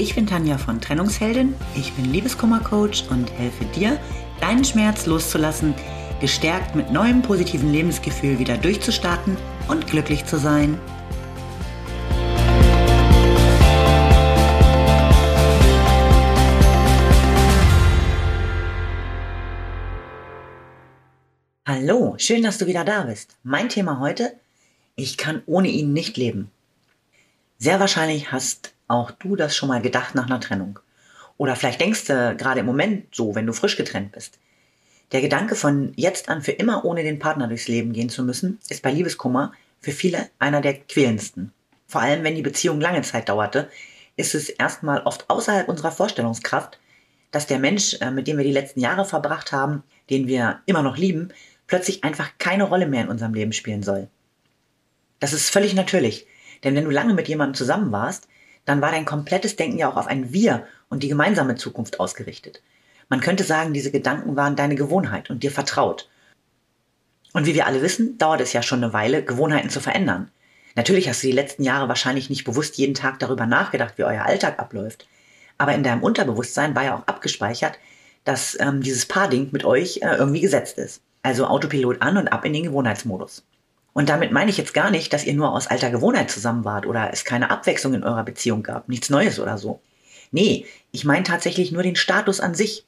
ich bin Tanja von Trennungsheldin, ich bin Liebeskummercoach und helfe dir, deinen Schmerz loszulassen, gestärkt mit neuem positiven Lebensgefühl wieder durchzustarten und glücklich zu sein. Hallo, schön, dass du wieder da bist. Mein Thema heute, ich kann ohne ihn nicht leben. Sehr wahrscheinlich hast auch du das schon mal gedacht nach einer Trennung. Oder vielleicht denkst du gerade im Moment so, wenn du frisch getrennt bist. Der Gedanke von jetzt an für immer ohne den Partner durchs Leben gehen zu müssen, ist bei Liebeskummer für viele einer der quälendsten. Vor allem, wenn die Beziehung lange Zeit dauerte, ist es erstmal oft außerhalb unserer Vorstellungskraft, dass der Mensch, äh, mit dem wir die letzten Jahre verbracht haben, den wir immer noch lieben, plötzlich einfach keine Rolle mehr in unserem Leben spielen soll. Das ist völlig natürlich, denn wenn du lange mit jemandem zusammen warst, dann war dein komplettes Denken ja auch auf ein Wir und die gemeinsame Zukunft ausgerichtet. Man könnte sagen, diese Gedanken waren deine Gewohnheit und dir vertraut. Und wie wir alle wissen, dauert es ja schon eine Weile, Gewohnheiten zu verändern. Natürlich hast du die letzten Jahre wahrscheinlich nicht bewusst jeden Tag darüber nachgedacht, wie euer Alltag abläuft. Aber in deinem Unterbewusstsein war ja auch abgespeichert, dass ähm, dieses Paarding mit euch äh, irgendwie gesetzt ist. Also Autopilot an und ab in den Gewohnheitsmodus. Und damit meine ich jetzt gar nicht, dass ihr nur aus alter Gewohnheit zusammen wart oder es keine Abwechslung in eurer Beziehung gab, nichts Neues oder so. Nee, ich meine tatsächlich nur den Status an sich.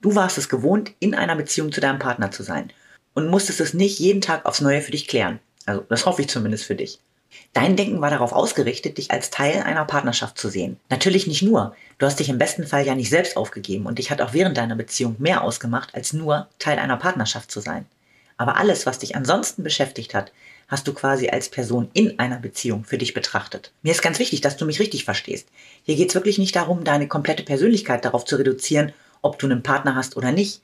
Du warst es gewohnt, in einer Beziehung zu deinem Partner zu sein und musstest es nicht jeden Tag aufs Neue für dich klären. Also das hoffe ich zumindest für dich. Dein Denken war darauf ausgerichtet, dich als Teil einer Partnerschaft zu sehen. Natürlich nicht nur. Du hast dich im besten Fall ja nicht selbst aufgegeben und dich hat auch während deiner Beziehung mehr ausgemacht, als nur Teil einer Partnerschaft zu sein. Aber alles, was dich ansonsten beschäftigt hat, hast du quasi als Person in einer Beziehung für dich betrachtet. Mir ist ganz wichtig, dass du mich richtig verstehst. Hier geht es wirklich nicht darum, deine komplette Persönlichkeit darauf zu reduzieren, ob du einen Partner hast oder nicht.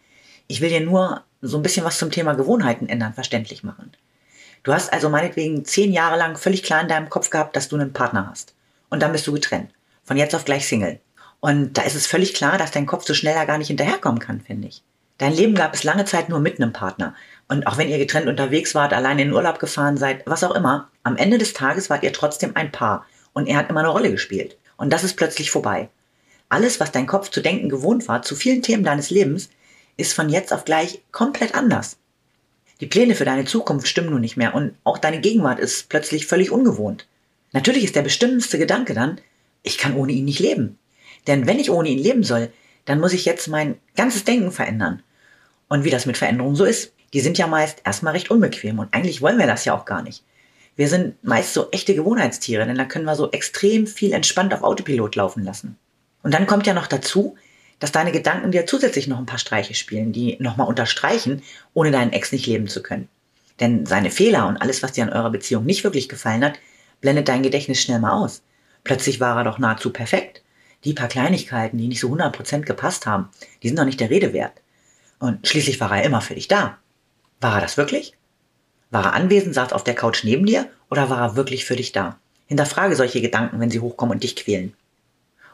Ich will dir nur so ein bisschen was zum Thema Gewohnheiten ändern verständlich machen. Du hast also meinetwegen zehn Jahre lang völlig klar in deinem Kopf gehabt, dass du einen Partner hast. Und dann bist du getrennt. Von jetzt auf gleich Single. Und da ist es völlig klar, dass dein Kopf so schnell da gar nicht hinterherkommen kann, finde ich. Dein Leben gab es lange Zeit nur mit einem Partner. Und auch wenn ihr getrennt unterwegs wart, allein in den Urlaub gefahren seid, was auch immer, am Ende des Tages wart ihr trotzdem ein Paar. Und er hat immer eine Rolle gespielt. Und das ist plötzlich vorbei. Alles, was dein Kopf zu denken gewohnt war, zu vielen Themen deines Lebens, ist von jetzt auf gleich komplett anders. Die Pläne für deine Zukunft stimmen nun nicht mehr und auch deine Gegenwart ist plötzlich völlig ungewohnt. Natürlich ist der bestimmendste Gedanke dann, ich kann ohne ihn nicht leben. Denn wenn ich ohne ihn leben soll, dann muss ich jetzt mein ganzes Denken verändern. Und wie das mit Veränderungen so ist, die sind ja meist erstmal recht unbequem und eigentlich wollen wir das ja auch gar nicht. Wir sind meist so echte Gewohnheitstiere, denn da können wir so extrem viel entspannt auf Autopilot laufen lassen. Und dann kommt ja noch dazu, dass deine Gedanken dir zusätzlich noch ein paar Streiche spielen, die nochmal unterstreichen, ohne deinen Ex nicht leben zu können. Denn seine Fehler und alles, was dir an eurer Beziehung nicht wirklich gefallen hat, blendet dein Gedächtnis schnell mal aus. Plötzlich war er doch nahezu perfekt. Die paar Kleinigkeiten, die nicht so 100% gepasst haben, die sind doch nicht der Rede wert. Und schließlich war er immer für dich da. War er das wirklich? War er anwesend, saß auf der Couch neben dir oder war er wirklich für dich da? Hinterfrage solche Gedanken, wenn sie hochkommen und dich quälen.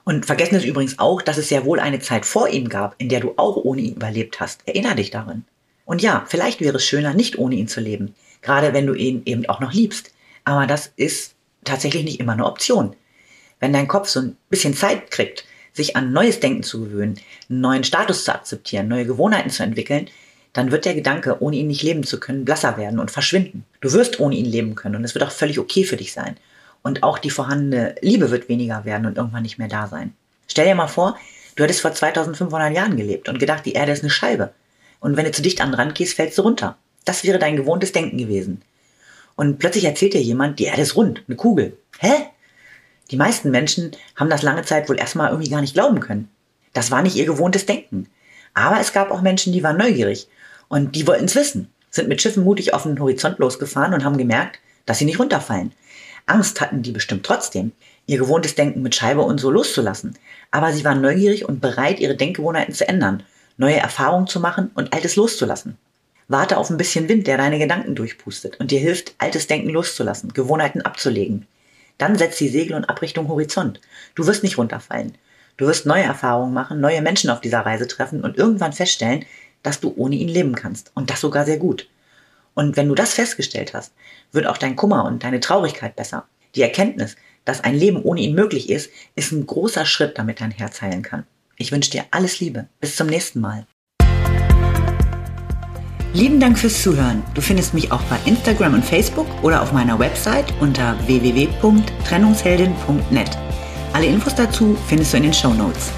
Und vergessen es übrigens auch, dass es sehr wohl eine Zeit vor ihm gab, in der du auch ohne ihn überlebt hast. Erinner dich daran. Und ja, vielleicht wäre es schöner, nicht ohne ihn zu leben. Gerade wenn du ihn eben auch noch liebst. Aber das ist tatsächlich nicht immer eine Option. Wenn dein Kopf so ein bisschen Zeit kriegt, sich an neues Denken zu gewöhnen, einen neuen Status zu akzeptieren, neue Gewohnheiten zu entwickeln, dann wird der Gedanke, ohne ihn nicht leben zu können, blasser werden und verschwinden. Du wirst ohne ihn leben können und es wird auch völlig okay für dich sein. Und auch die vorhandene Liebe wird weniger werden und irgendwann nicht mehr da sein. Stell dir mal vor, du hättest vor 2500 Jahren gelebt und gedacht, die Erde ist eine Scheibe. Und wenn du zu dicht an den Rand gehst, fällst du runter. Das wäre dein gewohntes Denken gewesen. Und plötzlich erzählt dir jemand, die Erde ist rund, eine Kugel. Hä? Die meisten Menschen haben das lange Zeit wohl erstmal irgendwie gar nicht glauben können. Das war nicht ihr gewohntes Denken. Aber es gab auch Menschen, die waren neugierig und die wollten es wissen, sind mit Schiffen mutig auf den Horizont losgefahren und haben gemerkt, dass sie nicht runterfallen. Angst hatten die bestimmt trotzdem, ihr gewohntes Denken mit Scheibe und so loszulassen. Aber sie waren neugierig und bereit, ihre Denkgewohnheiten zu ändern, neue Erfahrungen zu machen und Altes loszulassen. Warte auf ein bisschen Wind, der deine Gedanken durchpustet und dir hilft, altes Denken loszulassen, Gewohnheiten abzulegen. Dann setzt die Segel und ab Richtung Horizont. Du wirst nicht runterfallen. Du wirst neue Erfahrungen machen, neue Menschen auf dieser Reise treffen und irgendwann feststellen, dass du ohne ihn leben kannst. Und das sogar sehr gut. Und wenn du das festgestellt hast, wird auch dein Kummer und deine Traurigkeit besser. Die Erkenntnis, dass ein Leben ohne ihn möglich ist, ist ein großer Schritt, damit dein Herz heilen kann. Ich wünsche dir alles Liebe. Bis zum nächsten Mal. Lieben Dank fürs Zuhören. Du findest mich auch bei Instagram und Facebook oder auf meiner Website unter www.trennungsheldin.net. Alle Infos dazu findest du in den Show Notes.